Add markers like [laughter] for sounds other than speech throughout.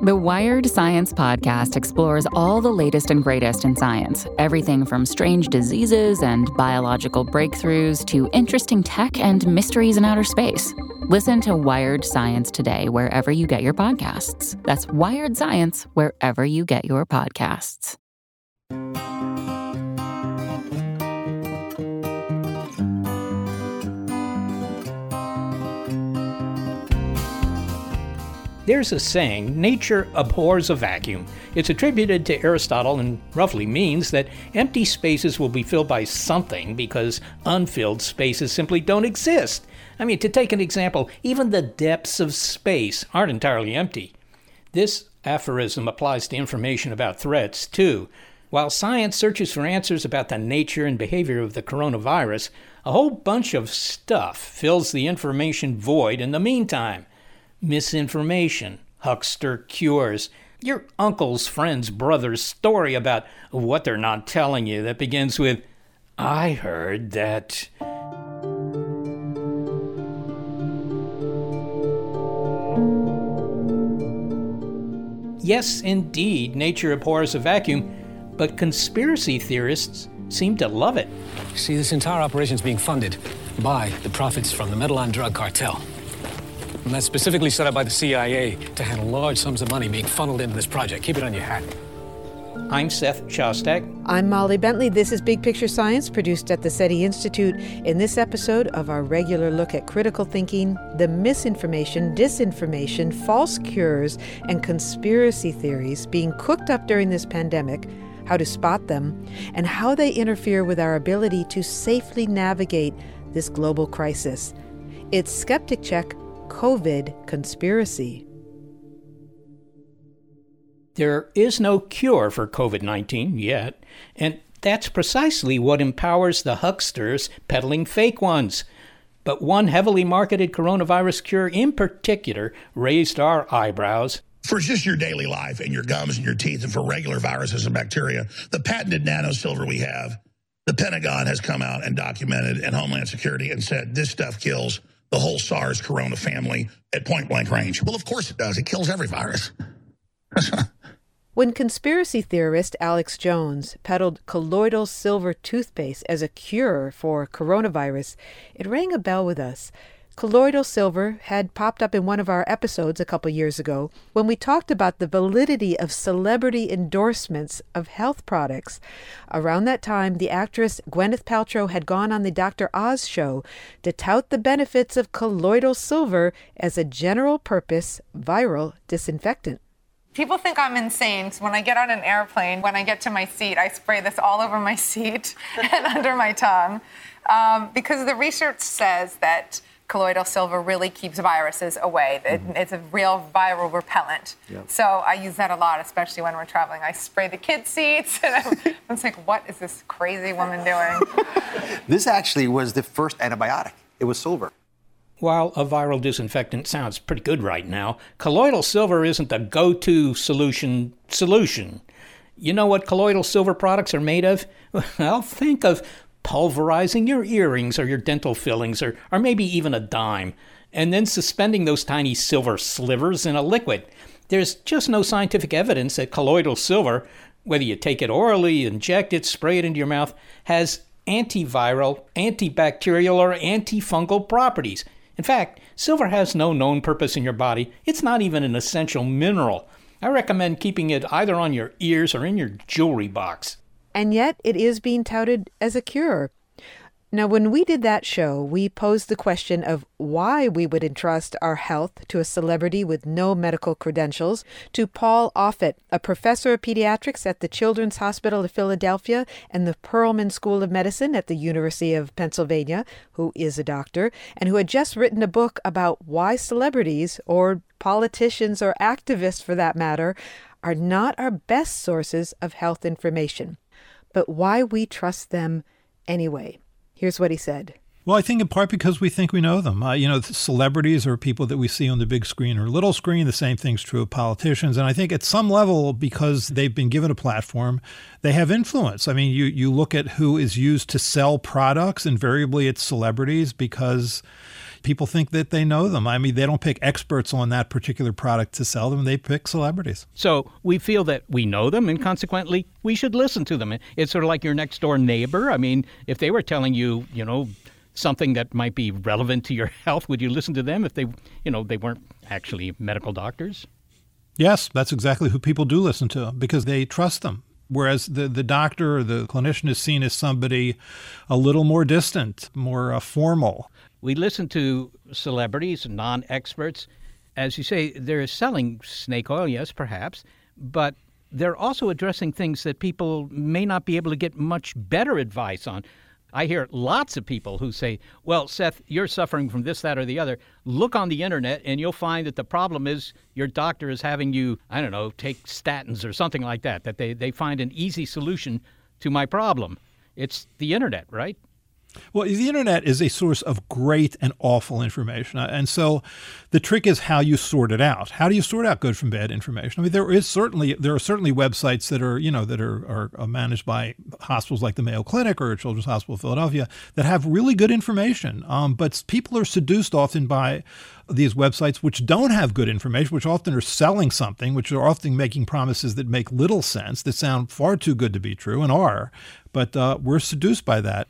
The Wired Science Podcast explores all the latest and greatest in science everything from strange diseases and biological breakthroughs to interesting tech and mysteries in outer space. Listen to Wired Science today, wherever you get your podcasts. That's Wired Science, wherever you get your podcasts. There's a saying, nature abhors a vacuum. It's attributed to Aristotle and roughly means that empty spaces will be filled by something because unfilled spaces simply don't exist. I mean, to take an example, even the depths of space aren't entirely empty. This aphorism applies to information about threats, too. While science searches for answers about the nature and behavior of the coronavirus, a whole bunch of stuff fills the information void in the meantime misinformation, huckster cures, your uncle's friend's brother's story about what they're not telling you that begins with, I heard that. Yes, indeed, nature abhors a vacuum, but conspiracy theorists seem to love it. See, this entire operation is being funded by the profits from the Medellín drug cartel. And that's specifically set up by the CIA to handle large sums of money being funneled into this project. Keep it on your hat. I'm Seth Shostak. I'm Molly Bentley. This is Big Picture Science, produced at the SETI Institute. In this episode of our regular look at critical thinking, the misinformation, disinformation, false cures, and conspiracy theories being cooked up during this pandemic, how to spot them, and how they interfere with our ability to safely navigate this global crisis. It's Skeptic Check COVID conspiracy. There is no cure for COVID 19 yet, and that's precisely what empowers the hucksters peddling fake ones. But one heavily marketed coronavirus cure in particular raised our eyebrows. For just your daily life and your gums and your teeth, and for regular viruses and bacteria, the patented nanosilver we have, the Pentagon has come out and documented, and Homeland Security, and said this stuff kills the whole SARS corona family at point blank range. Well, of course it does. It kills every virus. [laughs] when conspiracy theorist Alex Jones peddled colloidal silver toothpaste as a cure for coronavirus, it rang a bell with us. Colloidal silver had popped up in one of our episodes a couple years ago when we talked about the validity of celebrity endorsements of health products. Around that time, the actress Gwyneth Paltrow had gone on the Dr. Oz show to tout the benefits of colloidal silver as a general purpose viral disinfectant. People think I'm insane. When I get on an airplane, when I get to my seat, I spray this all over my [laughs] seat and under my tongue um, because the research says that colloidal silver really keeps viruses away. Mm-hmm. It's a real viral repellent. Yep. So I use that a lot, especially when we're traveling. I spray the kids' seats, [laughs] and I'm, I'm like, what is this crazy woman doing? [laughs] this actually was the first antibiotic. It was silver. While a viral disinfectant sounds pretty good right now, colloidal silver isn't the go to solution solution. You know what colloidal silver products are made of? [laughs] Well, think of pulverizing your earrings or your dental fillings or, or maybe even a dime, and then suspending those tiny silver slivers in a liquid. There's just no scientific evidence that colloidal silver, whether you take it orally, inject it, spray it into your mouth, has antiviral, antibacterial, or antifungal properties. In fact, silver has no known purpose in your body. It's not even an essential mineral. I recommend keeping it either on your ears or in your jewelry box and yet it is being touted as a cure. Now, when we did that show, we posed the question of why we would entrust our health to a celebrity with no medical credentials to Paul Offit, a professor of pediatrics at the Children's Hospital of Philadelphia and the Perelman School of Medicine at the University of Pennsylvania, who is a doctor, and who had just written a book about why celebrities, or politicians or activists for that matter, are not our best sources of health information, but why we trust them anyway. Here's what he said. Well, I think in part because we think we know them. Uh, you know, celebrities or people that we see on the big screen or little screen. The same thing's true of politicians. And I think at some level, because they've been given a platform, they have influence. I mean, you, you look at who is used to sell products, invariably it's celebrities because people think that they know them. I mean, they don't pick experts on that particular product to sell them, they pick celebrities. So we feel that we know them, and consequently, we should listen to them. It's sort of like your next door neighbor. I mean, if they were telling you, you know, something that might be relevant to your [laughs] health, would you listen to them if they, you know, they weren't actually medical doctors? Yes, that's exactly who people do listen to because they trust them. Whereas the, the doctor or the clinician is seen as somebody a little more distant, more uh, formal. We listen to celebrities, non experts. As you say, they're selling snake oil, yes, perhaps, but they're also addressing things that people may not be able to get much better advice on. I hear lots of people who say, Well, Seth, you're suffering from this, that, or the other. Look on the internet and you'll find that the problem is your doctor is having you, I don't know, take statins or something like that, that they, they find an easy solution to my problem. It's the internet, right? Well, the internet is a source of great and awful information. And so the trick is how you sort it out. How do you sort out good from bad information? I mean, there is certainly there are certainly websites that are, you know, that are, are managed by hospitals like the Mayo Clinic or Children's Hospital of Philadelphia that have really good information. Um, but people are seduced often by these websites which don't have good information, which often are selling something, which are often making promises that make little sense, that sound far too good to be true and are. But uh, we're seduced by that.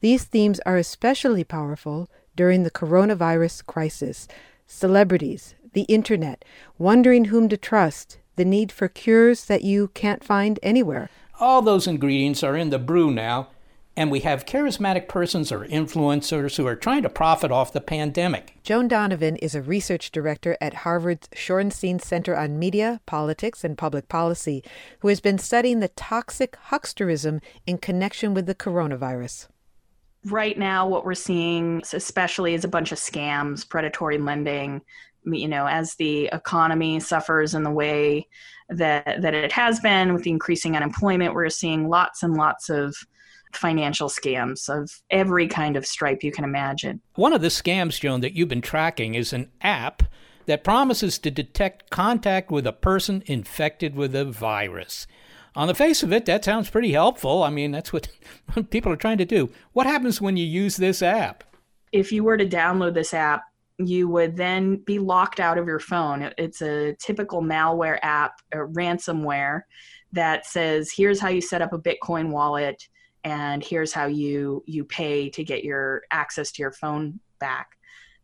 These themes are especially powerful during the coronavirus crisis. Celebrities, the internet, wondering whom to trust, the need for cures that you can't find anywhere. All those ingredients are in the brew now, and we have charismatic persons or influencers who are trying to profit off the pandemic. Joan Donovan is a research director at Harvard's Shorenstein Center on Media, Politics, and Public Policy, who has been studying the toxic hucksterism in connection with the coronavirus right now what we're seeing especially is a bunch of scams predatory lending you know as the economy suffers in the way that that it has been with the increasing unemployment we're seeing lots and lots of financial scams of every kind of stripe you can imagine. One of the scams joan that you've been tracking is an app that promises to detect contact with a person infected with a virus on the face of it, that sounds pretty helpful. I mean, that's [laughs] what people are trying to do. What happens when you use this app? If you were to download this app, you would then be locked out of your phone. It's a typical malware app or ransomware that says, here's how you set up a Bitcoin wallet and here's how you you pay to get your access to your phone back.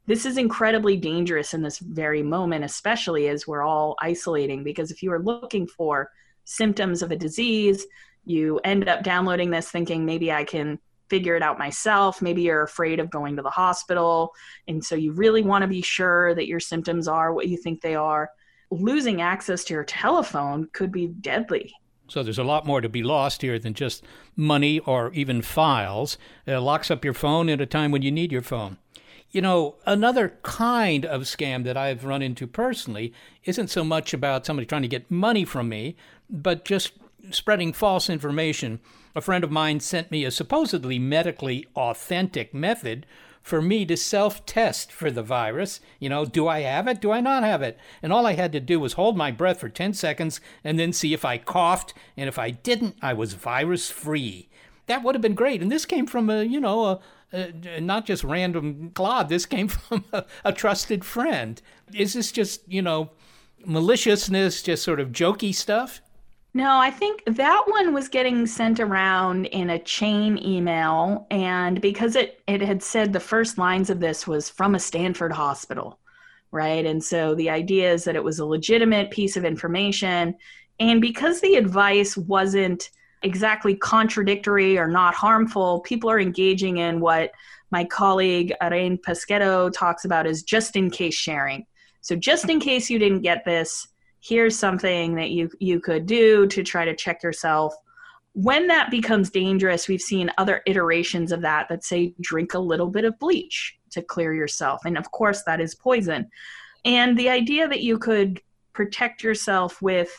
This is incredibly dangerous in this very moment, especially as we're all isolating because if you are looking for symptoms of a disease. You end up downloading this thinking maybe I can figure it out myself. Maybe you're afraid of going to the hospital. And so you really want to be sure that your symptoms are what you think they are. Losing access to your telephone could be deadly. So there's a lot more to be lost here than just money or even files. It locks up your phone at a time when you need your phone. You know, another kind of scam that I've run into personally isn't so much about somebody trying to get money from me, but just spreading false information. A friend of mine sent me a supposedly medically authentic method for me to self test for the virus. You know, do I have it? Do I not have it? And all I had to do was hold my breath for 10 seconds and then see if I coughed. And if I didn't, I was virus free. That would have been great. And this came from a, you know, a, uh, not just random clod. This came [laughs] from a, a, trusted friend. Is this just, you know, maliciousness, just sort of jokey stuff? No, I think that one was getting sent around in a chain email. And because it, it had said the first lines of this was from a Stanford hospital, right? And so the idea is that it was a legitimate piece of information. And because the advice wasn't exactly contradictory or not harmful. People are engaging in what my colleague Irene Pasquetto talks about as just in case sharing. So just in case you didn't get this, here's something that you you could do to try to check yourself. When that becomes dangerous, we've seen other iterations of that that say drink a little bit of bleach to clear yourself. And of course that is poison. And the idea that you could protect yourself with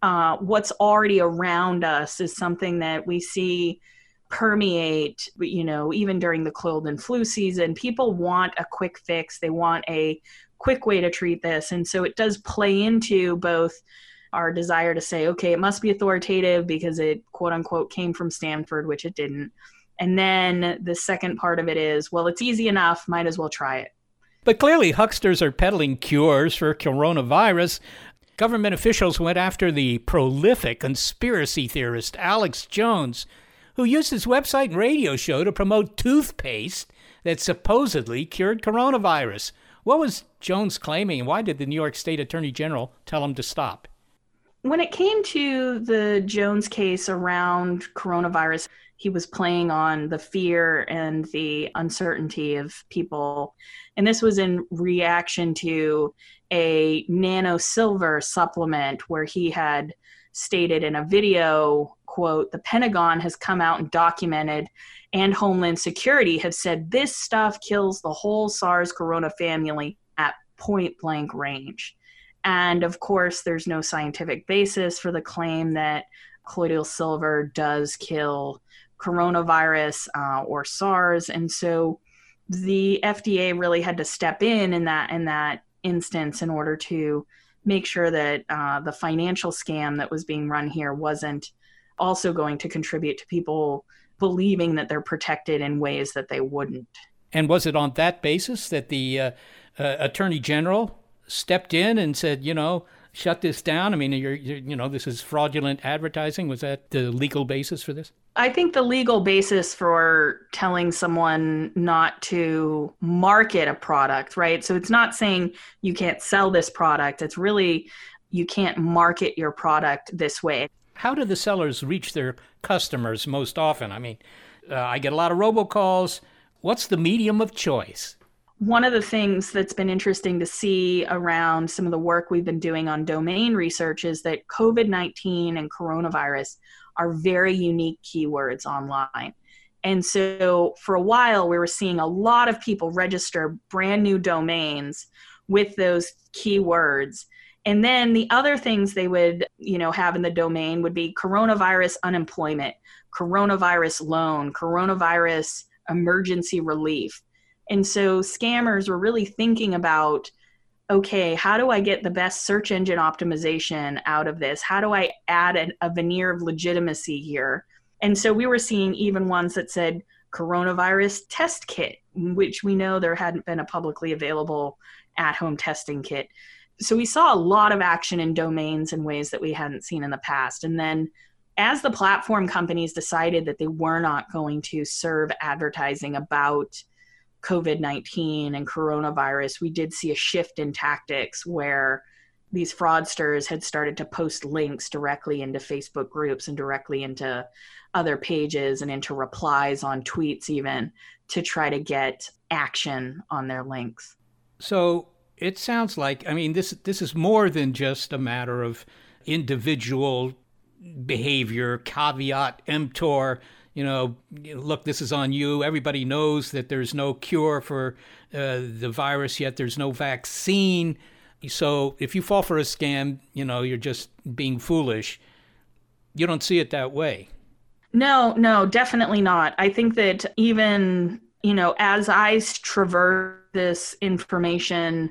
uh, what's already around us is something that we see permeate you know even during the cold and flu season people want a quick fix they want a quick way to treat this. And so it does play into both our desire to say okay it must be authoritative because it quote unquote came from stanford which it didn't. And then the second part of it is well it's easy enough might as well try it. But clearly, hucksters are peddling cures for coronavirus. Government officials went after the prolific conspiracy theorist Alex Jones, who used his website and radio show to promote toothpaste that supposedly cured coronavirus. What was Jones claiming, why did the New York State Attorney General tell him to stop? When it came to the Jones case around coronavirus, he was playing on the fear and the uncertainty of people. And this was in reaction to a nano silver supplement where he had stated in a video quote the pentagon has come out and documented and homeland security have said this stuff kills the whole sars corona family at point blank range. And of course there's no scientific basis for the claim that colloidal silver does kill coronavirus uh, or sars. And so the fda really had to step in in that in that instance in order to make sure that uh, the financial scam that was being run here wasn't also going to contribute to people believing that they're protected in ways that they wouldn't. And was it on that basis that the uh, uh, attorney general stepped in and said, you know, shut this down? I mean, you're, you're, you know, this is fraudulent advertising. Was that the legal basis for this? I think the legal basis for telling someone not to market a product, right? So it's not saying you can't sell this product. It's really you can't market your product this way. How do the sellers reach their customers most often? I mean, uh, I get a lot of robocalls. What's the medium of choice? one of the things that's been interesting to see around some of the work we've been doing on domain research is that COVID 19 and coronavirus are very unique keywords online. And so for a while, we were seeing a lot of people register brand new domains with those keywords. And then the other things they would, you know, have in the domain would be coronavirus unemployment, coronavirus loan, coronavirus emergency relief. And so scammers were really thinking about okay, how do I get the best search engine optimization out of this? How do I add a, a veneer of legitimacy here? And so we were seeing even ones that said coronavirus test kit, which we know there hadn't been a publicly available at home testing kit. So we saw a lot of action in domains in ways that we hadn't seen in the past. And then as the platform companies decided that they were not going to serve advertising about COVID 19 and coronavirus, we did see a shift in tactics where these fraudsters had started to post links directly into Facebook groups and directly into other pages and into replies on tweets, even to try to get action on their links. So it sounds like, I mean, this, this is more than just a matter of individual behavior, caveat emptor you know, look, this is on you. Everybody knows that there's no cure for uh, the virus yet, there's no vaccine. So if you fall for a scam, you know, you're just being foolish. You don't see it that way. No, no, definitely not. I think that even, you know, as I traverse this information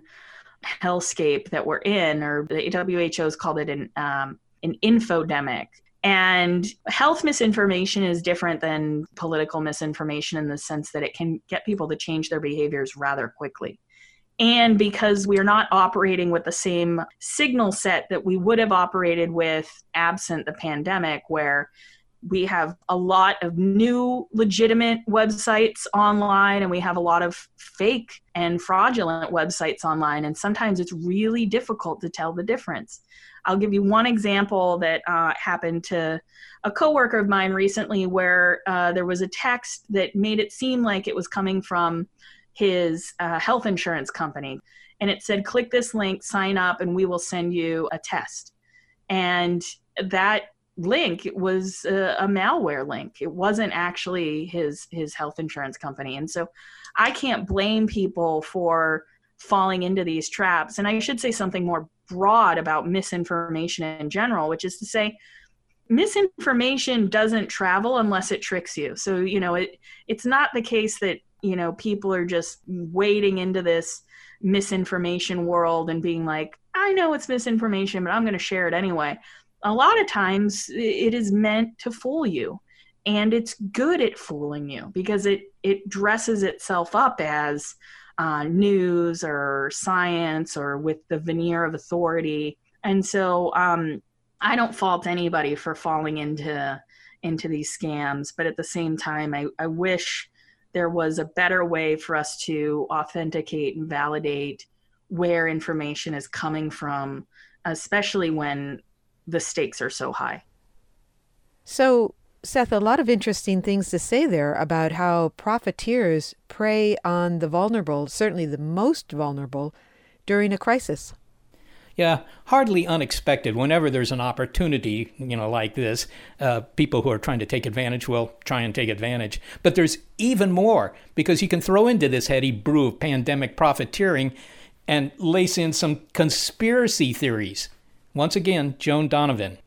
hellscape that we're in, or the WHO has called it an um, an infodemic. And health misinformation is different than political misinformation in the sense that it can get people to change their behaviors rather quickly. And because we're not operating with the same signal set that we would have operated with absent the pandemic, where we have a lot of new legitimate websites online and we have a lot of fake and fraudulent websites online and sometimes it's really difficult to tell the difference. I'll give you one example that uh, happened to a coworker of mine recently where uh, there was a text that made it seem like it was coming from his uh, health insurance company and it said click this link sign up and we will send you a test. And that link was a, a, malware link. It wasn't actually his his health insurance company. And so i can't blame people for falling into these traps. And i should say something more broad about misinformation in general which is to say misinformation doesn't travel unless it tricks you. So you know it it's not the case that you know people are just wading into this misinformation world and being like i know it's misinformation but i'm going to share it anyway a lot of times it is meant to fool you and it's good at fooling you because it it dresses itself up as uh, news or science or with the veneer of authority. And so um, i don't fault anybody for falling into into these scams but at the same time i, I wish there was a better way for us to authenticate and validate where information is coming from especially when the stakes are so high. So, Seth, a lot of interesting things to say there about how profiteers prey on the vulnerable, certainly the most vulnerable, during a crisis. Yeah, hardly unexpected. Whenever there's an opportunity, you know, like this, uh, people who are trying to take advantage will try and take advantage. But there's even more because you can throw into this heady brew of pandemic profiteering and lace in some conspiracy theories. Once again, Joan Donovan.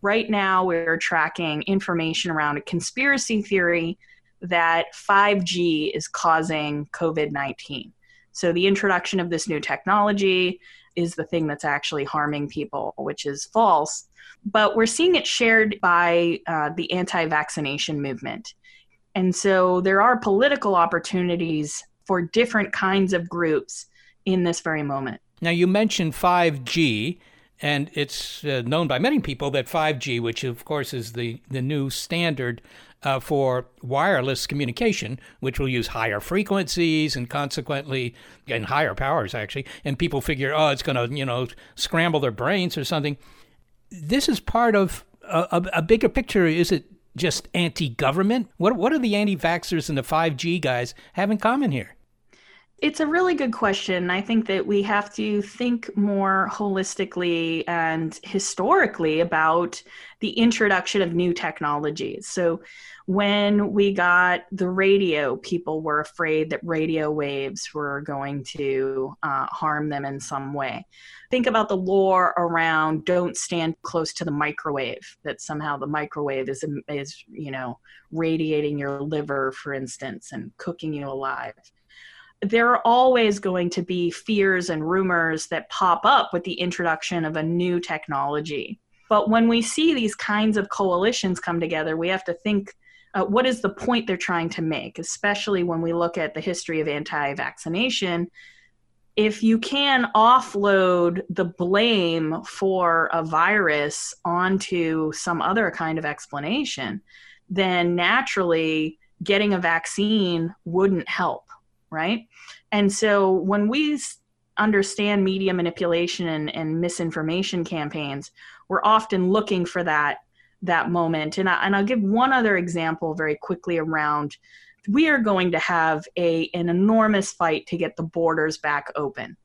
Right now, we're tracking information around a conspiracy theory that 5G is causing COVID 19. So, the introduction of this new technology is the thing that's actually harming people, which is false. But we're seeing it shared by uh, the anti vaccination movement. And so, there are political opportunities for different kinds of groups in this very moment. Now, you mentioned 5G. And it's uh, known by many people that 5G, which of course is the, the new standard uh, for wireless communication, which will use higher frequencies and consequently and higher powers actually, and people figure, oh, it's going to you know scramble their brains or something. This is part of a, a, a bigger picture. Is it just anti-government? What what do the anti-vaxxers and the 5G guys have in common here? It's a really good question. I think that we have to think more holistically and historically about the introduction of new technologies. So, when we got the radio, people were afraid that radio waves were going to uh, harm them in some way. Think about the lore around don't stand close to the microwave, that somehow the microwave is, is you know, radiating your liver, for instance, and cooking you alive there are always going to be fears and rumors that pop up with the introduction of a new technology. But when we see these kinds of coalitions come together, we have to think uh, what is the point they're trying to make, especially when we look at the history of anti vaccination. If you can offload the blame for a virus onto some other kind of explanation, then naturally getting a vaccine wouldn't help right? And so when we understand media manipulation and, and misinformation campaigns, we're often looking for that that moment. And, I, and I'll give one other example very quickly around we are going to have a an enormous fight to get the borders back open.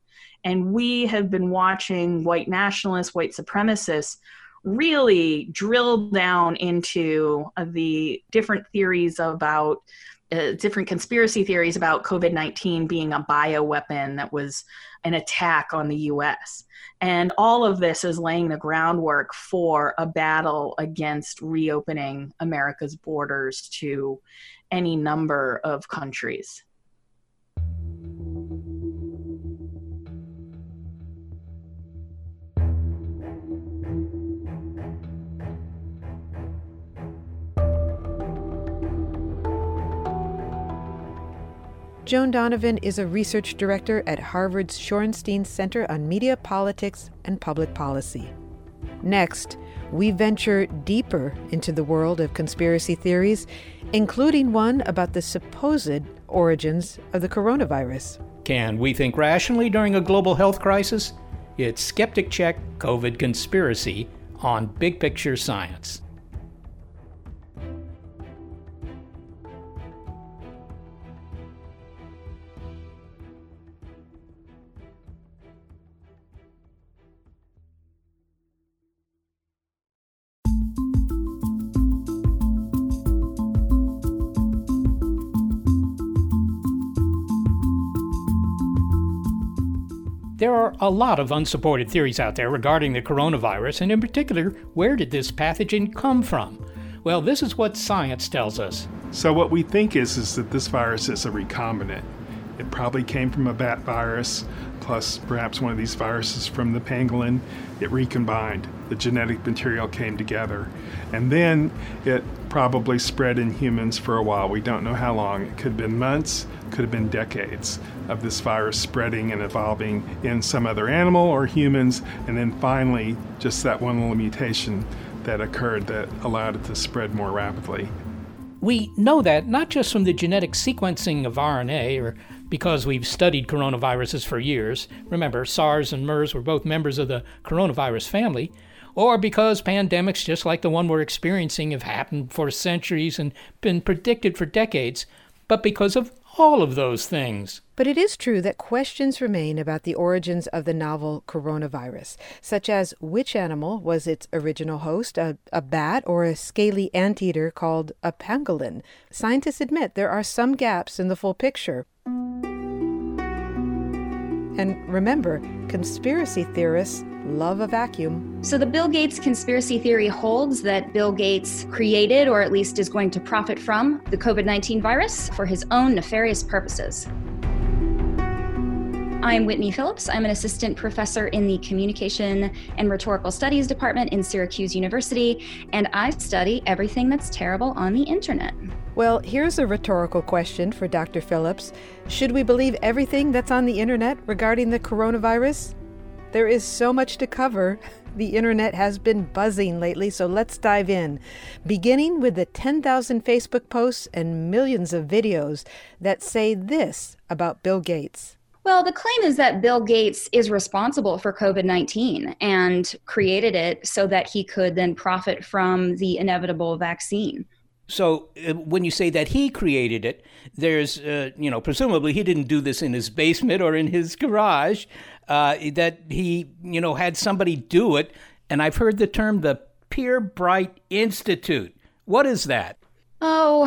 And we have been watching white nationalists, white supremacists really drill down into uh, the different theories about uh, different conspiracy theories about COVID 19 being a bioweapon that was an attack on the US. And all of this is laying the groundwork for a battle against reopening America's borders to any number of countries. Joan Donovan is a research director at Harvard's Shorenstein Center on Media Politics and Public Policy. Next, we venture deeper into the world of conspiracy theories, including one about the supposed origins of the coronavirus. Can we think rationally during a global health crisis? It's Skeptic Check COVID Conspiracy on Big Picture Science. Are a lot of unsupported theories out there regarding the coronavirus, and in particular, where did this pathogen come from? Well, this is what science tells us. So, what we think is, is that this virus is a recombinant. It probably came from a bat virus, plus perhaps one of these viruses from the pangolin. It recombined. The genetic material came together. And then it probably spread in humans for a while. We don't know how long. It could have been months, could have been decades of this virus spreading and evolving in some other animal or humans, and then finally, just that one little mutation that occurred that allowed it to spread more rapidly. We know that not just from the genetic sequencing of RNA or because we've studied coronaviruses for years. Remember, SARS and MERS were both members of the coronavirus family. Or because pandemics just like the one we're experiencing have happened for centuries and been predicted for decades, but because of all of those things. But it is true that questions remain about the origins of the novel coronavirus, such as which animal was its original host, a, a bat or a scaly anteater called a pangolin. Scientists admit there are some gaps in the full picture. And remember, conspiracy theorists love a vacuum. So, the Bill Gates conspiracy theory holds that Bill Gates created, or at least is going to profit from, the COVID 19 virus for his own nefarious purposes. I'm Whitney Phillips. I'm an assistant professor in the Communication and Rhetorical Studies Department in Syracuse University, and I study everything that's terrible on the internet. Well, here's a rhetorical question for Dr. Phillips Should we believe everything that's on the internet regarding the coronavirus? There is so much to cover. [laughs] The internet has been buzzing lately, so let's dive in. Beginning with the 10,000 Facebook posts and millions of videos that say this about Bill Gates. Well, the claim is that Bill Gates is responsible for COVID 19 and created it so that he could then profit from the inevitable vaccine. So uh, when you say that he created it, there's, uh, you know, presumably he didn't do this in his basement or in his garage, uh, that he, you know, had somebody do it. And I've heard the term the Pirbright Institute. What is that? Oh,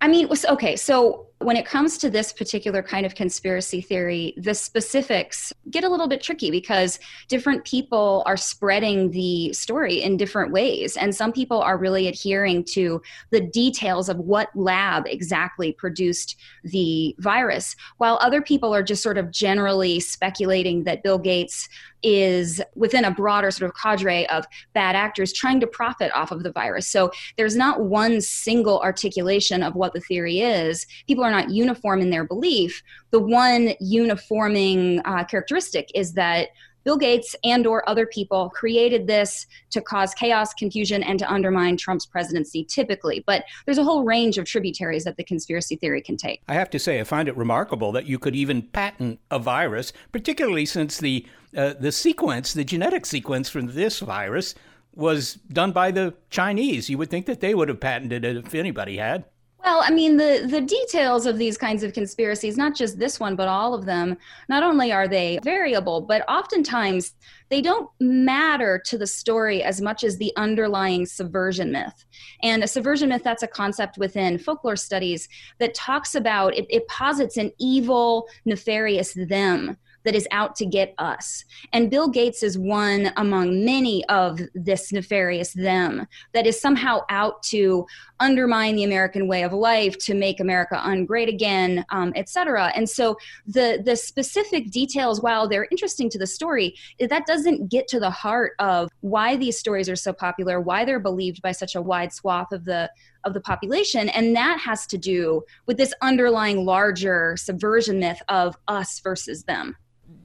I mean, was okay. So when it comes to this particular kind of conspiracy theory, the specifics get a little bit tricky because different people are spreading the story in different ways. And some people are really adhering to the details of what lab exactly produced the virus, while other people are just sort of generally speculating that Bill Gates is within a broader sort of cadre of bad actors trying to profit off of the virus. So there's not one single articulation of what the theory is. People are not uniform in their belief. The one uniforming uh, characteristic is that Bill Gates and or other people created this to cause chaos, confusion and to undermine Trump's presidency typically. But there's a whole range of tributaries that the conspiracy theory can take. I have to say I find it remarkable that you could even patent a virus, particularly since the uh, the sequence, the genetic sequence from this virus was done by the Chinese. You would think that they would have patented it if anybody had. Well, I mean, the, the details of these kinds of conspiracies, not just this one, but all of them, not only are they variable, but oftentimes they don't matter to the story as much as the underlying subversion myth. And a subversion myth, that's a concept within folklore studies that talks about, it, it posits an evil, nefarious them that is out to get us. And Bill Gates is one among many of this nefarious them that is somehow out to undermine the American way of life, to make America ungreat again, um, etc. And so the the specific details, while they're interesting to the story, that doesn't get to the heart of why these stories are so popular, why they're believed by such a wide swath of the of the population and that has to do with this underlying larger subversion myth of us versus them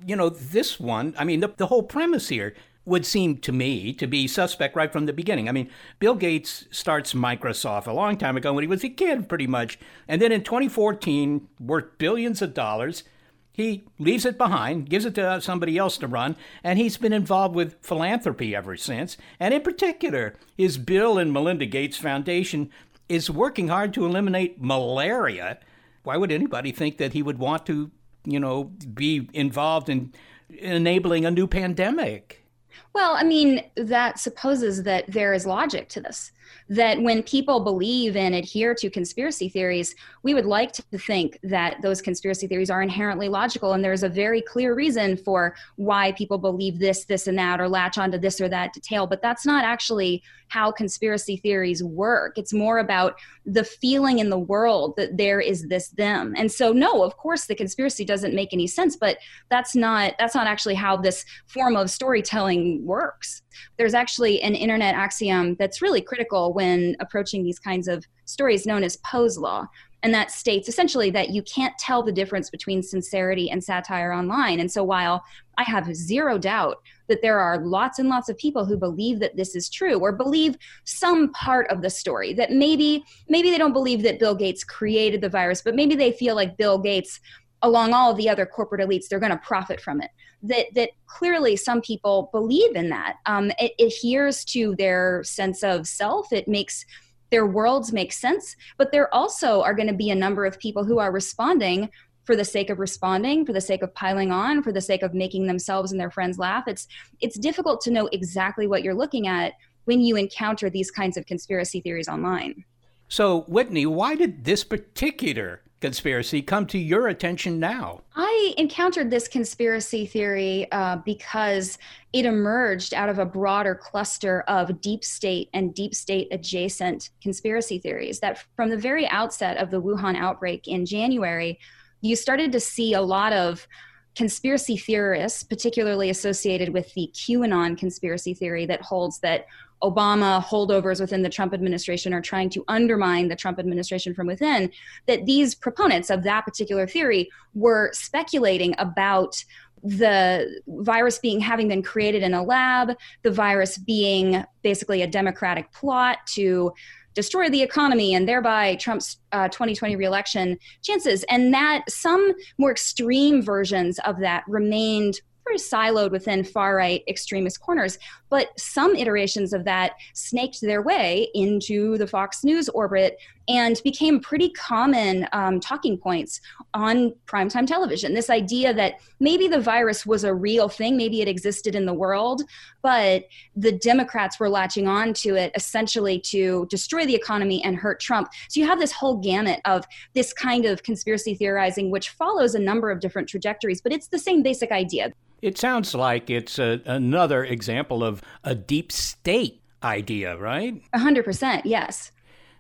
you know, this one, I mean, the, the whole premise here would seem to me to be suspect right from the beginning. I mean, Bill Gates starts Microsoft a long time ago when he was a kid, pretty much. And then in 2014, worth billions of dollars, he leaves it behind, gives it to somebody else to run, and he's been involved with philanthropy ever since. And in particular, his Bill and Melinda Gates Foundation is working hard to eliminate malaria. Why would anybody think that he would want to, you know, be involved in enabling a new pandemic? Well, I mean, that supposes that there is logic to this that when people believe and adhere to conspiracy theories, we would like to think that those conspiracy theories are inherently logical. And there's a very clear reason for why people believe this, this, and that, or latch onto this or that detail. But that's not actually how conspiracy theories work. It's more about the feeling in the world that there is this them. And so no, of course the conspiracy doesn't make any sense, but that's not that's not actually how this form of storytelling works. There's actually an internet axiom that's really critical when approaching these kinds of stories known as Poe's law. And that states essentially that you can't tell the difference between sincerity and satire online. And so while I have zero doubt that there are lots and lots of people who believe that this is true or believe some part of the story that maybe maybe they don't believe that Bill Gates created the virus, but maybe they feel like Bill Gates along all the other corporate elites they're going to profit from it. That that clearly some people believe in that. Um, it adheres to their sense of self. It makes their worlds make sense. But there also are going to be a number of people who are responding for the sake of responding for the sake of piling on for the sake of making themselves and their friends laugh. It's it's difficult to know exactly what you're looking at when you encounter these kinds of conspiracy theories online. So whitney why did this particular conspiracy come to your attention now? I encountered this conspiracy theory uh, because it emerged out of a broader cluster of deep state and deep state adjacent conspiracy theories. That from the very outset of the Wuhan outbreak in January, you started to see a lot of conspiracy theorists, particularly associated with the QAnon conspiracy theory that holds that Obama holdovers within the Trump administration are trying to undermine the Trump administration from within, that these proponents of that particular theory were speculating about the virus being having been created in a lab, the virus being basically a democratic plot to destroy the economy and thereby Trump's uh, 2020 reelection chances. And that some more extreme versions of that remained very siloed within far right extremist corners. But some iterations of that snaked their way into the Fox News orbit and became pretty common um, talking points on primetime television. This idea that maybe the virus was a real thing, maybe it existed in the world, but the Democrats were latching on to it essentially to destroy the economy and hurt Trump. So you have this whole gamut of this kind of conspiracy theorizing, which follows a number of different trajectories, but it's the same basic idea. It sounds like it's a, another example of a deep state idea, right? A hundred percent, yes.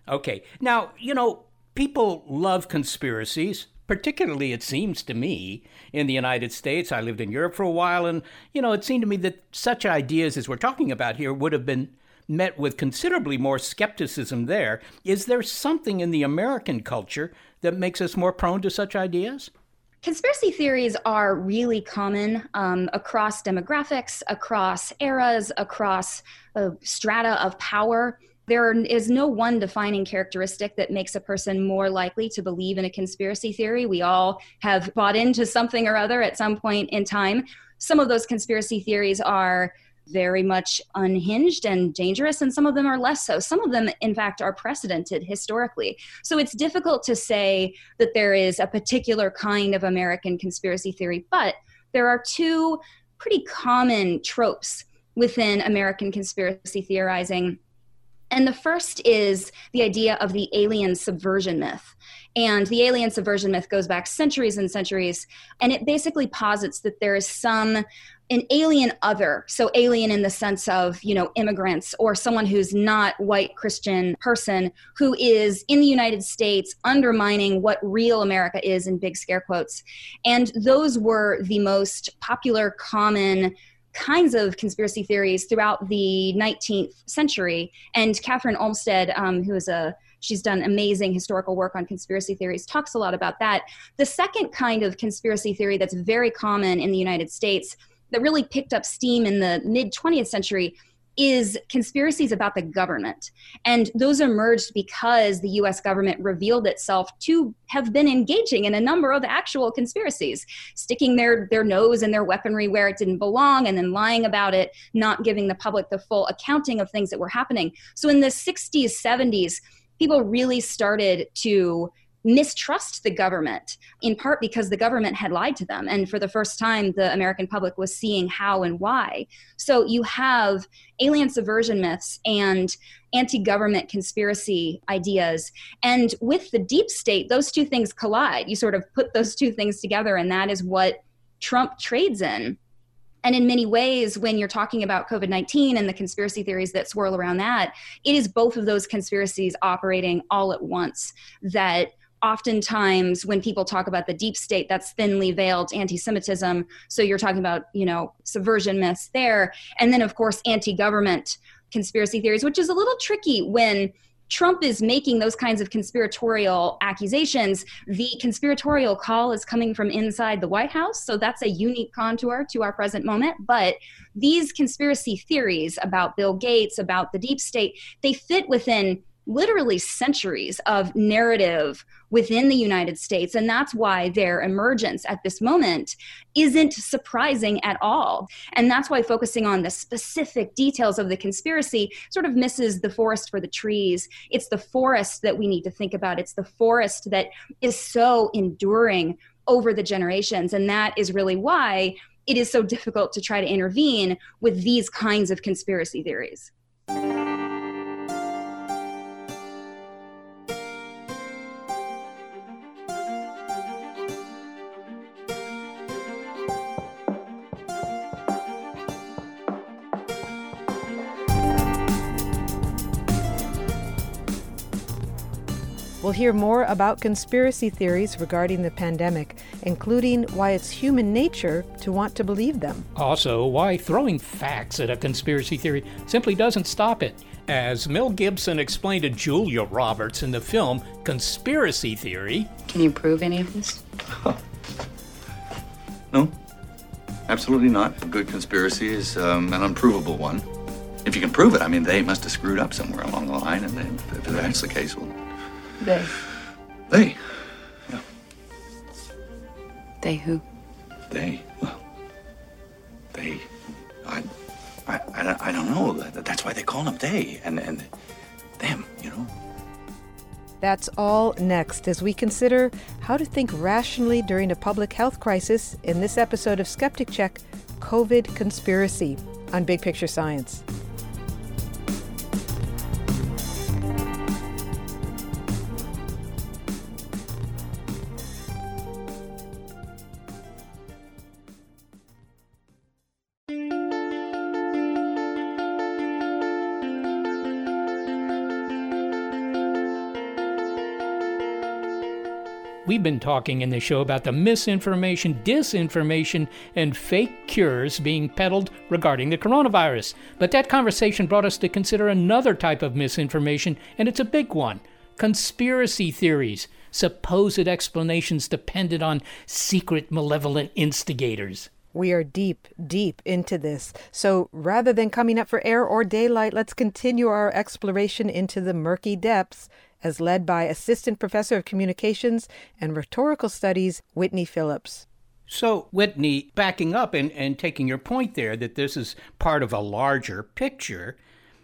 Okay. Now, you know, people love conspiracies. Particularly, it seems to me, in the United States. I lived in Europe for a while, and, you know, it seemed to me that such ideas as we're talking about here would have been met with considerably more skepticism there. Is there something in the American culture that makes us more prone to such ideas? Conspiracy theories are really common um, across demographics, across eras, across uh, strata of power. There is no one defining characteristic that makes a person more likely to believe in a conspiracy theory. We all have bought into something or other at some point in time. Some of those conspiracy theories are very much unhinged and dangerous, and some of them are less so. Some of them, in fact, are precedented historically. So it's difficult to say that there is a particular kind of American conspiracy theory, but there are two pretty common tropes within American conspiracy theorizing. And the first is the idea of the alien subversion myth. And the alien subversion myth goes back centuries and centuries. And it basically posits that there is some an alien other so alien in the sense of you know immigrants or someone who's not white christian person who is in the united states undermining what real america is in big scare quotes. And those were the most popular common kinds of conspiracy theories throughout the 19th century. And Kathryn Olmsted um, who is a she's done amazing historical work on conspiracy theories talks a lot about that. The second kind of conspiracy theory that's very common in the united states that really picked up steam in the mid 20th century is conspiracies about the government. And those emerged because the US government revealed itself to have been engaging in a number of actual conspiracies, sticking their, their nose and their weaponry where it didn't belong, and then lying about it, not giving the public the full accounting of things that were happening. So in the 60s, 70s, people really started to mistrust the government, in part because the government had lied to them. And for the first time, the American public was seeing how and why. So you have alien subversion myths and anti government conspiracy ideas. And with the deep state, those two things collide. You sort of put those two things together, and that is what Trump trades in. And in many ways, when you're talking about COVID 19 and the conspiracy theories that swirl around that, it is both of those conspiracies operating all at once that oftentimes when people talk about the deep state that's thinly veiled anti-semitism so you're talking about you know subversion myths there and then of course anti-government conspiracy theories which is a little tricky when Trump is making those kinds of conspiratorial accusations. The conspiratorial call is coming from inside the White House, so that's a unique contour to our present moment. But these conspiracy theories about Bill Gates, about the deep state, they fit within literally centuries of narrative within the United States. And that's why their emergence at this moment isn't surprising at all. And that's why focusing on the specific details of the conspiracy sort of misses the forest for the trees. It's the forest that we need to think about, it's the forest that is so enduring over the generations. And that is really why it is so difficult to try to intervene with these kinds of conspiracy theories. Hear more about conspiracy theories regarding the pandemic, including why it's human nature to want to believe them. Also, why throwing facts at a conspiracy theory simply doesn't stop it. As Mel Gibson explained to Julia Roberts in the film Conspiracy Theory. Can you prove any of this? [laughs] no, absolutely not. A good conspiracy is um, an unprovable one. If you can prove it, I mean, they must have screwed up somewhere along the line, and then, if that's the case, well, they. They? Yeah. They who? They? Well, they. I. I, I, I don't know. That's why they call them they and, and them, you know. That's all next as we consider how to think rationally during a public health crisis in this episode of Skeptic Check COVID Conspiracy on Big Picture Science. Been talking in the show about the misinformation, disinformation, and fake cures being peddled regarding the coronavirus. But that conversation brought us to consider another type of misinformation, and it's a big one conspiracy theories, supposed explanations dependent on secret malevolent instigators. We are deep, deep into this. So rather than coming up for air or daylight, let's continue our exploration into the murky depths as led by Assistant Professor of Communications and Rhetorical Studies, Whitney Phillips. So, Whitney, backing up and, and taking your point there that this is part of a larger picture,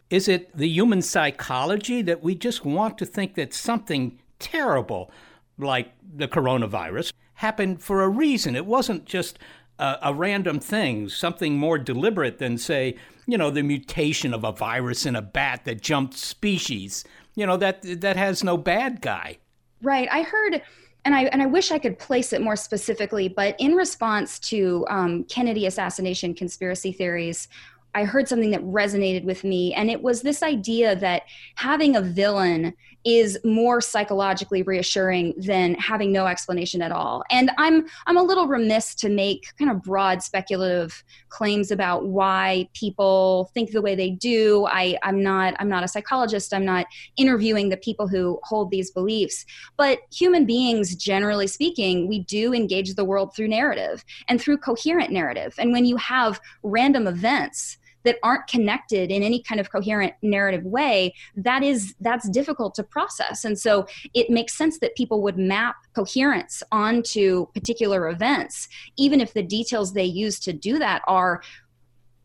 is it the human psychology that we just want to think that something terrible, like the coronavirus, happened for a reason? It wasn't just a, a random thing, something more deliberate than, say, you know, the mutation of a virus in a bat that jumped species you know that that has no bad guy. Right. I heard and I and I wish I could place it more specifically, but in response to um, Kennedy assassination conspiracy theories, I heard something that resonated with me, and it was this idea that having a villain is more psychologically reassuring than having no explanation at all. And I'm I'm a little remiss to make kind of broad speculative claims about why people think the way they do. I, I'm not I'm not a psychologist. I'm not interviewing the people who hold these beliefs. But human beings, generally speaking, we do engage the world through narrative and through coherent narrative. And when you have random events that aren't connected in any kind of coherent narrative way that is that's difficult to process. And so it makes sense that people would map coherence onto particular events even if the details they use to do that are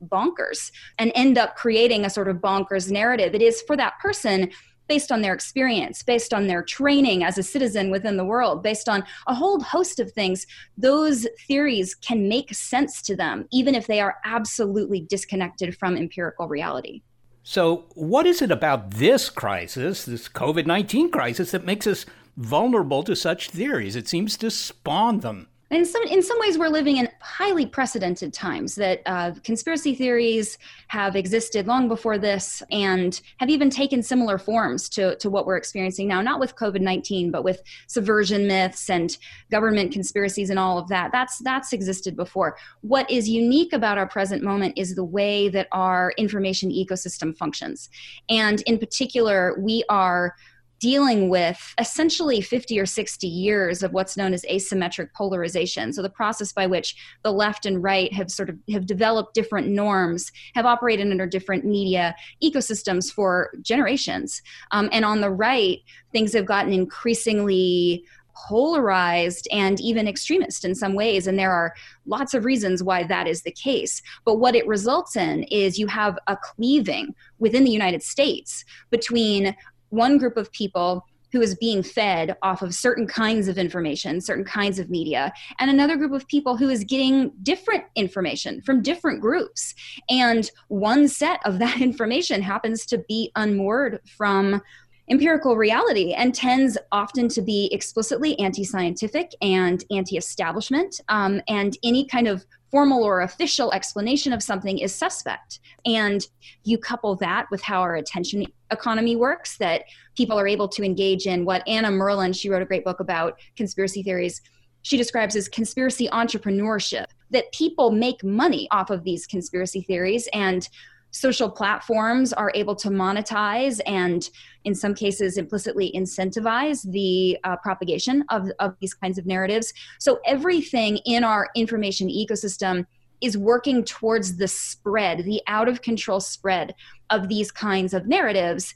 bonkers and end up creating a sort of bonkers narrative. It is for that person based on their experience, based on their training as a citizen within the world, based on a whole host of things, those theories can make sense to them, even if they are absolutely disconnected from empirical reality. So, what is it about this crisis, this COVID 19 crisis, that makes us vulnerable to such theories? It seems to spawn them in some in some ways we're living in highly precedented times that uh, conspiracy theories have existed long before this and have even taken similar forms to, to what we're experiencing now not with covid-19 but with subversion myths and government conspiracies and all of that. That's that's existed before. What is unique about our present moment is the way that our information ecosystem functions. And in particular we are dealing with essentially 50 or 60 years of what's known as asymmetric polarization so the process by which the left and right have sort of have developed different norms have operated under different media ecosystems for generations um, and on the right things have gotten increasingly polarized and even extremist in some ways. And there are lots of reasons why that is the case. But what it results in is you have a cleaving within the United States between one group of people who is being fed off of certain kinds of information, certain kinds of media, and another group of people who is getting different information from different groups. And one set of that [laughs] information happens to be unmoored from empirical reality and tends often to be explicitly anti scientific and anti establishment. Um, and any kind of formal or official explanation of something is suspect. And you couple that with how our attention economy works, that people are able to engage in what Anna Merlan, she wrote a great book about conspiracy theories, she describes as conspiracy entrepreneurship, that people make money off of these conspiracy theories and social platforms are able to monetize and in some cases implicitly incentivize the uh, propagation of, of these kinds of narratives. So everything in our information ecosystem is working towards the spread the out of control spread of these kinds of narratives.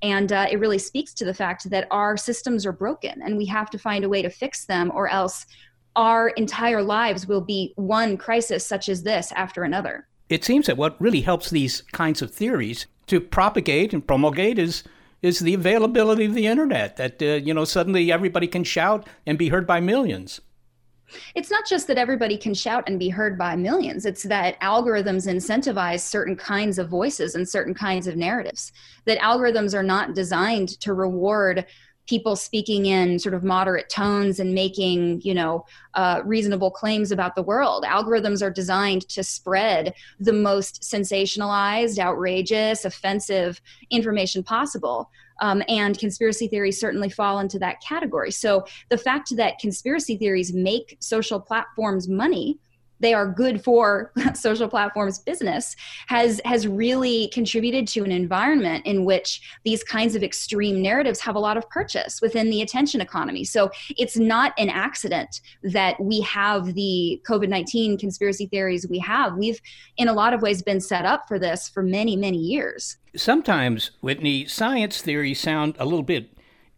And uh, it really speaks to the fact that our systems are broken and we have to find a way to fix them or else our entire lives will be one crisis such as this after another it seems that what really helps these kinds of theories to propagate and promulgate is is the availability of the internet that uh, you know suddenly everybody can shout and be heard by millions. It's not just that everybody can shout and be heard by millions. It's that algorithms incentivize certain kinds of voices and certain kinds of narratives. That algorithms are not designed to reward people speaking in sort of moderate tones and making you know uh, reasonable claims about the world. Algorithms are designed to spread the most sensationalized outrageous offensive information possible. Um, and conspiracy theories certainly fall into that category. So the fact that conspiracy theories make social platforms money they are good for [laughs] social platforms business has has really contributed to an environment in which these kinds of extreme narratives have a lot of purchase within the attention economy. So it's not an accident that we have the covid-19 conspiracy theories we have. We've in a lot of ways been set up for this for many many years. Sometimes whitney science theories sound a little bit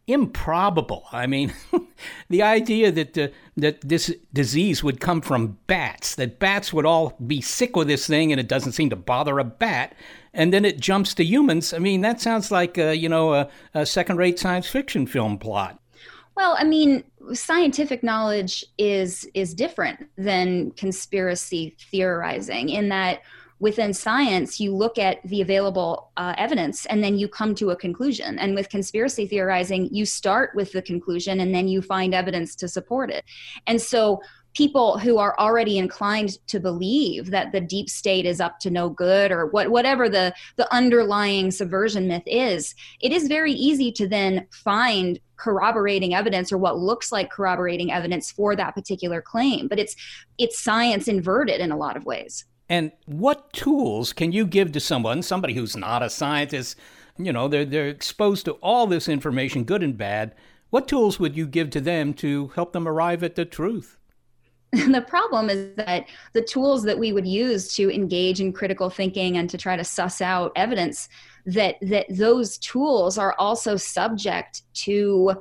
improbable. I mean, [laughs] the idea that uh, that this disease would come from bats, that bats would all be sick with this thing, and it doesn't seem to bother a bat, and then it jumps to humans. I mean, that sounds like uh, you know a, a second-rate science fiction film plot. Well, I mean, scientific knowledge is is different than conspiracy theorizing in that within science, you look at the available uh, evidence and then you come to a conclusion. And with conspiracy theorizing, you start with the conclusion and then you find evidence to support it. And so people who are already inclined to believe that the deep state is up to no good or what whatever the the underlying subversion myth is it is very easy to then find corroborating evidence or what looks like corroborating evidence for that particular claim but it's it's science inverted in a lot of ways and what tools can you give to someone somebody who's not a scientist you know they're they're exposed to all this information good and bad what tools would you give to them to help them arrive at the truth? [laughs] The problem is that the tools that we would use to engage in critical thinking and to try to suss out evidence that that those tools are also subject to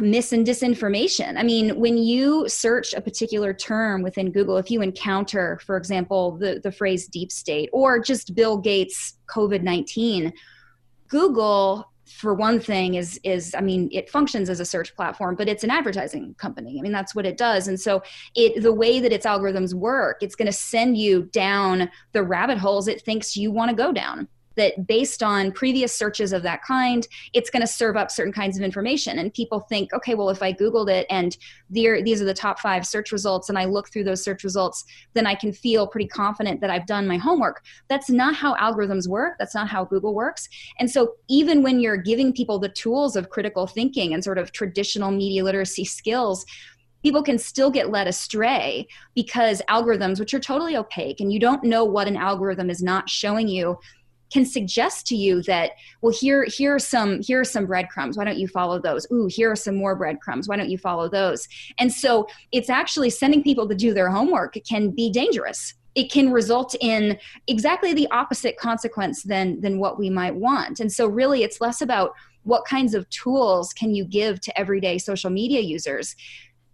mis and disinformation. I mean, when you search a particular term within Google, if you encounter, for example, the, the phrase deep state or just Bill Gates COVID 19, Google for one thing is is i mean it functions as a search platform but it's an advertising company. I mean that's what it does. And so it the way that its algorithms work it's going to send you down the rabbit holes it thinks you want to go down that based on previous searches of that kind, it's going to serve up certain kinds of information. And people think, okay, well, if I Googled it and these are the top five search results and I look through those search results, then I can feel pretty confident that I've done my homework. That's not how algorithms work. That's not how Google works. And so even when you're giving people the tools of critical thinking and sort of traditional media literacy skills, people can still get led astray because algorithms, which are totally opaque, and you don't know what an algorithm is not showing you can suggest to you that well here here are some here are some breadcrumbs. Why don't you follow those? Ooh here are some more breadcrumbs. Why don't you follow those? And so it's actually sending people to do their homework can be dangerous. It can result in exactly the opposite consequence than than what we might want. And so really it's less about what kinds of tools can you give to everyday social media users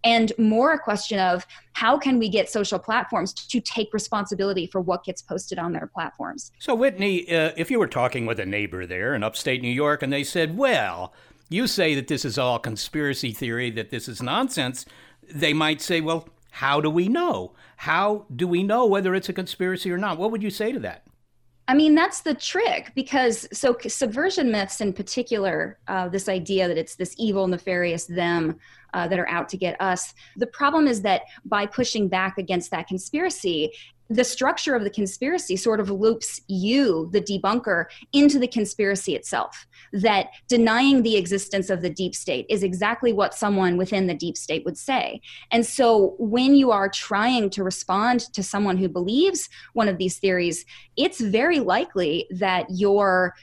and more a question of how can we get social platforms to take responsibility for what gets posted on their platforms. So, Whitney, uh, if you were talking with a neighbor there in upstate New York and they said, well, you say that this is all conspiracy theory, that this is nonsense, they might say, well, how do we know? How do we know whether it's a conspiracy or not? What would you say to that? I mean, that's the trick because so subversion myths in particular, uh, this idea that it's this evil, nefarious them uh, that are out to get us. The problem is that by pushing back against that conspiracy, the structure of the conspiracy sort of loops you, the debunker, into the conspiracy itself. That denying the existence of the deep state is exactly what someone within the deep state would say. And so when you are trying to respond to someone who believes one of these theories, it's very likely that your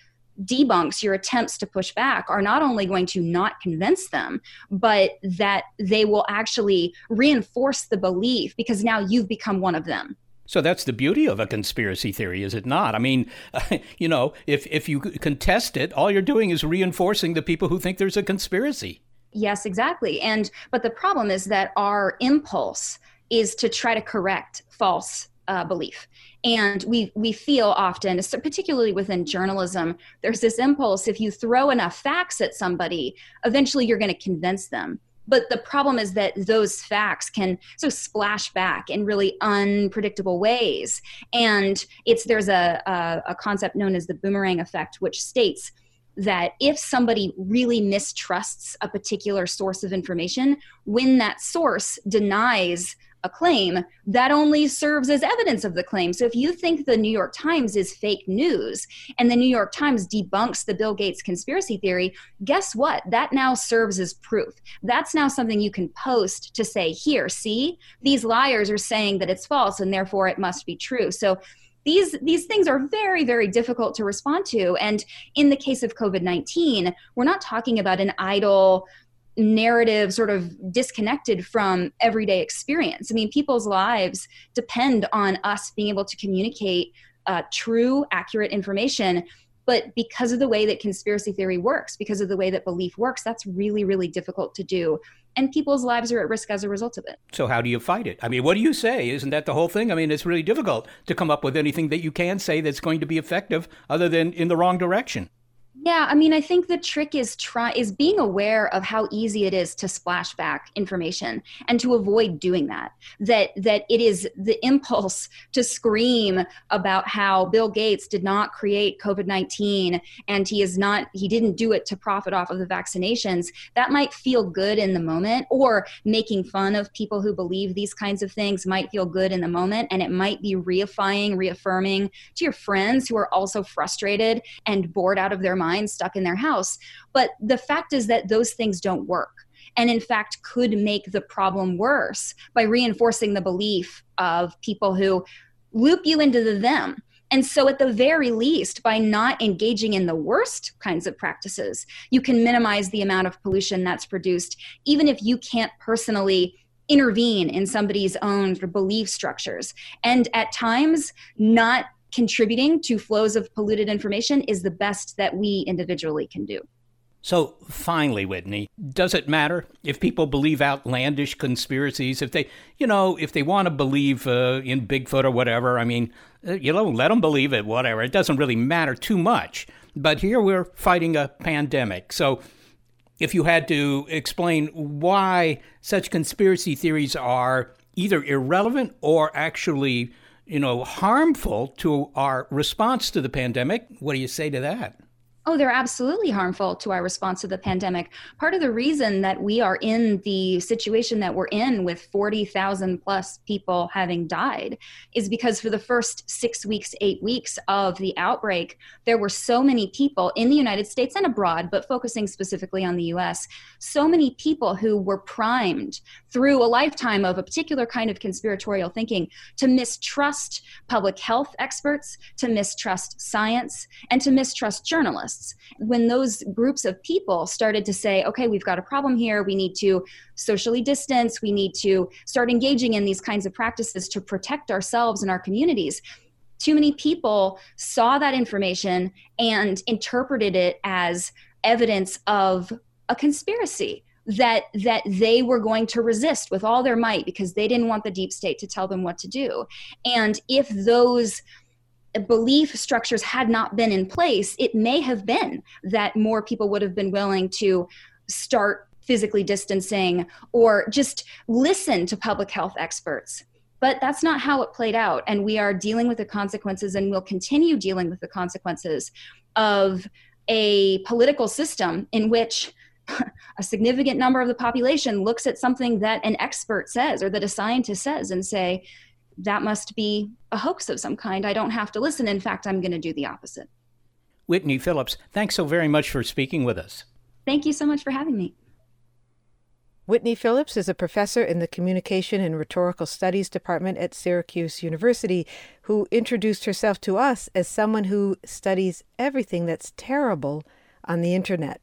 debunks, your attempts to push back, are not only going to not convince them, but that they will actually reinforce the belief because now you've become one of them. So that's the beauty of a conspiracy theory, is it not? I mean, [laughs] you know, if, if you contest it, all you're doing is reinforcing the people who think there's a conspiracy. Yes, exactly. And but the problem is that our impulse is to try to correct false uh, belief and we we feel often particularly within journalism there's this impulse if you throw enough facts at somebody eventually you're going to convince them but the problem is that those facts can of splash back in really unpredictable ways. And it's there's a, a, a concept known as the boomerang effect which states that if somebody really mistrusts a particular source of information, when that source denies a claim, that only serves as evidence of the claim. So if you think the New York Times is fake news and the New York Times debunks the Bill Gates conspiracy theory, guess what? That now serves as proof. That's now something you can post to say, here, see, these liars are saying that it's false and therefore it must be true. So these these things are very very difficult to respond to and in the case of covid-19 we're not talking about an idle narrative sort of disconnected from everyday experience. I mean, people's lives depend on us being able to communicate uh, true, accurate information. But because of the way that conspiracy theory works, because of the way that belief works, that's really, really difficult to do. And people's lives are at risk as a result of it. So, how do you fight it? I mean, what do you say? Isn't that the whole thing? I mean, it's really difficult to come up with anything that you can say that's going to be effective other than in the wrong direction. Yeah, I mean, I think the trick is try is being aware of how easy it is to splash back information and to avoid doing that. That that it is the [laughs] impulse to scream about how Bill Gates did not create COVID-19 and he is not he didn't do it to profit off of the vaccinations. That might feel good in the moment or making fun of people who believe these kinds of things might feel good in the moment and it might be reifying, reaffirming to your friends who are also frustrated and bored out of their mind stuck in their house. But the fact is that those things don't work. And in fact, could make the problem worse by reinforcing the belief of people who loop you into the them. And so, at the very least, by not engaging in the worst kinds of practices, you can minimize the amount of pollution that's produced, even if you can't personally intervene in somebody's own belief structures. And at times, not contributing to flows of polluted information is the best that we individually can do. So finally, Whitney, does it matter if people believe outlandish conspiracies? If they, you know, if they want to believe uh, in Bigfoot or whatever, I mean, uh, you know, let them believe it, whatever. It doesn't really matter too much. But here we're fighting a pandemic. So if you had to explain why such conspiracy theories are either irrelevant or actually you know, harmful to our response to the pandemic. What do you say to that? Oh, they're absolutely harmful to our response to the pandemic. Part of the reason that we are in the situation that we're in with 40,000 plus people having died is because for the first six weeks, eight weeks of the outbreak, there were so many people in the United States and abroad, but focusing specifically on the US, so many people who were primed through a lifetime of a particular kind of conspiratorial thinking to mistrust public health experts, to mistrust science, and to mistrust journalists journalists. When those groups of people started to say, okay, we've got a problem here, we need to socially distance, we need to start engaging in these kinds of practices to protect ourselves and our communities, too many people saw that information and interpreted it as evidence of a conspiracy that that they were going to resist with all their might because they didn't want the deep state to tell them what to do and if those belief structures had not been in place, it may have been that more people would have been willing to start physically distancing or just listen to public health experts. But that's not how it played out. And we are dealing with the consequences and we'll continue dealing with the consequences of a political system in which [laughs] a significant number of the population looks at something that an expert says or that a scientist says and say, that must be a hoax of some kind. I don't have to listen. In fact, I'm going to do the opposite. Whitney Phillips, thanks so very much for speaking with us. Thank you so much for having me. Whitney Phillips is a professor in the Communication and Rhetorical Studies Department at Syracuse University, who introduced herself to us as someone who studies everything that's terrible on the internet.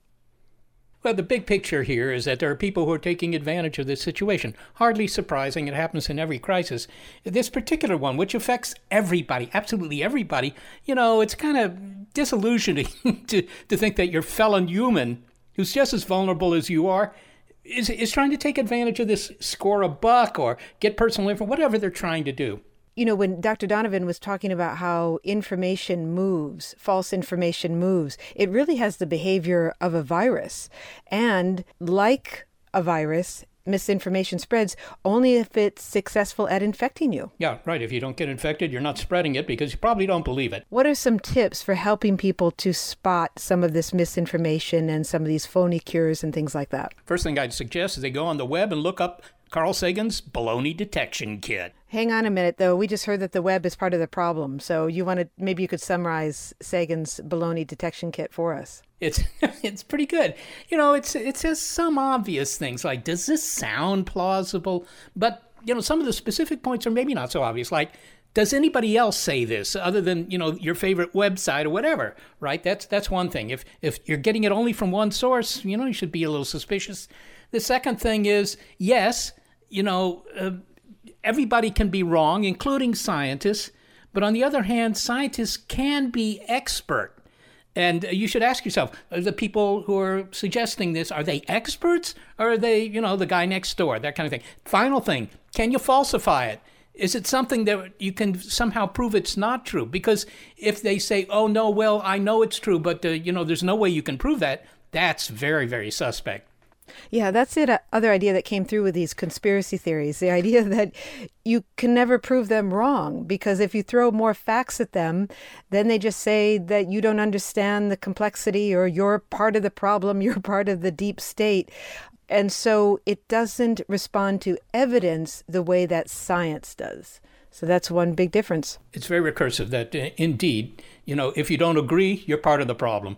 Well, the big picture here is that there are people who are taking advantage of this situation. Hardly surprising, it happens in every crisis. This particular one, which affects everybody, absolutely everybody, you know, it's kind of disillusioning [laughs] to, to think that your fellow human, who's just as vulnerable as you are, is, is trying to take advantage of this, score a buck or get personal info, whatever they're trying to do you know, when Dr. Donovan was talking about how information moves, false information moves, it really has the behavior of a virus. And like a virus, misinformation spreads only if it's successful at infecting you. Yeah, right. If you don't get infected, you're not spreading it because you probably don't believe it. What are some tips for helping people to spot some of this misinformation and some of these phony cures and things like that? First thing I'd suggest is they go on the web and look up Carl Sagan's baloney detection kit. Hang on a minute, though. We just heard that the web is part of the problem. So you want to maybe you could summarize Sagan's baloney detection kit for us. It's [laughs] it's pretty good. You know, it's it says some obvious things like, does this sound plausible? But you know, some of the specific points are maybe not so obvious. Like, does anybody else say this other than you know your favorite website or whatever? Right? That's that's one thing. If if you're getting it only from one source, you know, you should be a little suspicious. The second thing is, yes, you know. Uh, everybody can be wrong, including scientists. But on the other hand, scientists can be expert. And you should ask yourself, the people who are suggesting this, are they experts or are they, you know, the guy next door, that kind of thing? Final thing, can you falsify it? is it something that you can somehow prove it's not true? Because if they say, "Oh no, well, I know it's true, but uh, you know, there's no way you can prove that," that's very, very suspect. Yeah, that's the other idea that came through with these conspiracy theories. The idea [laughs] that you can never prove them wrong because if you throw more facts at them, then they just say that you don't understand the complexity or you're part of the problem, [laughs] you're part of the deep state. And so it doesn't respond to evidence the way that science does. So that's one big difference. It's very recursive that uh, indeed, you know, if you don't agree, you're part of the problem.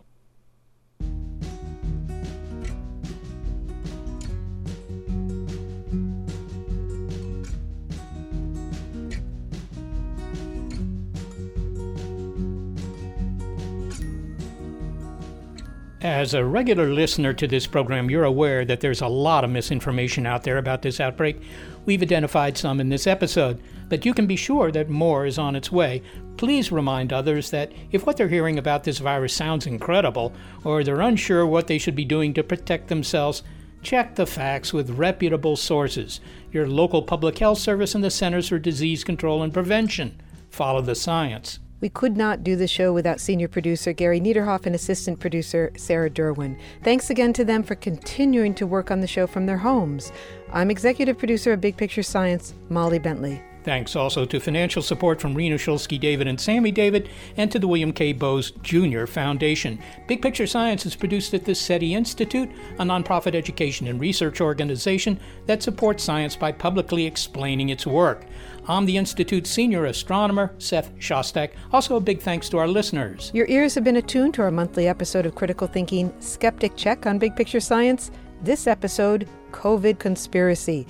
As a regular listener to this program, you're aware that there's a lot of misinformation out there about this outbreak. We've identified some in this episode, but you can be sure that more is on its way. Please remind others that if what they're hearing about this virus sounds incredible, or they're unsure what they should be doing to protect themselves, check the facts with reputable sources your local public health service and the Centers for Disease Control and Prevention. Follow the science. We could not do the show without senior producer Gary Niederhoff and assistant producer Sarah Derwin. Thanks again to them for continuing to work on the show from their homes. I'm executive producer of Big Picture Science, Molly Bentley. Thanks also to financial support from Rena Shulsky David and Sammy David, and to the William K. Bowes Jr. Foundation. Big Picture Science is produced at the SETI Institute, a nonprofit education and research organization that supports science by publicly explaining its work. I'm the Institute's senior astronomer, Seth Shostak. Also, a big thanks to our listeners. Your ears have been attuned to our monthly episode of Critical Thinking Skeptic Check on Big Picture Science. This episode, COVID Conspiracy.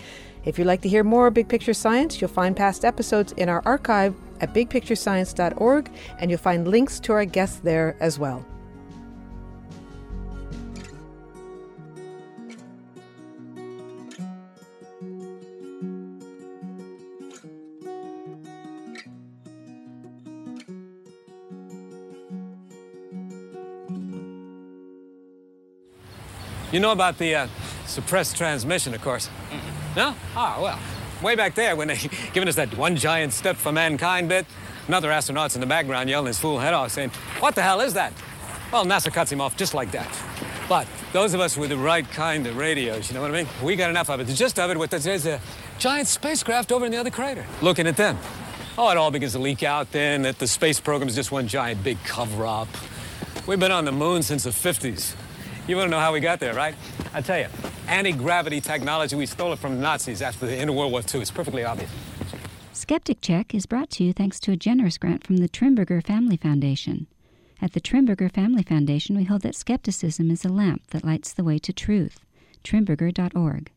If you'd like to hear more Big Picture Science, you'll find past episodes in our archive at bigpicturescience.org, and you'll find links to our guests there as well. You know about the uh, suppressed transmission, of course. Mm-hmm. No? Ah, well, way back there when they [laughs] given us that one giant step for mankind bit, another astronaut's in the background yelling his fool head off, saying, what the hell is that? Well, NASA cuts him off just like that. But those of us with the right kind of radios, you know what I mean? We got enough of it. The gist of it was that there's a giant spacecraft over in the other crater. Looking at them. Oh, it all begins to leak out then that the space program is just one giant big cover-up. We've been on the moon since the 50s. You want to know how we got there, right? I tell you, anti-gravity technology, we stole it from the Nazis after the end of World War II. It's perfectly obvious. Skeptic Check is brought to you thanks to a generous grant from the Trimberger Family Foundation. At the Trimberger Family Foundation, we hold that skepticism is a lamp that lights the way to truth. Trimberger.org.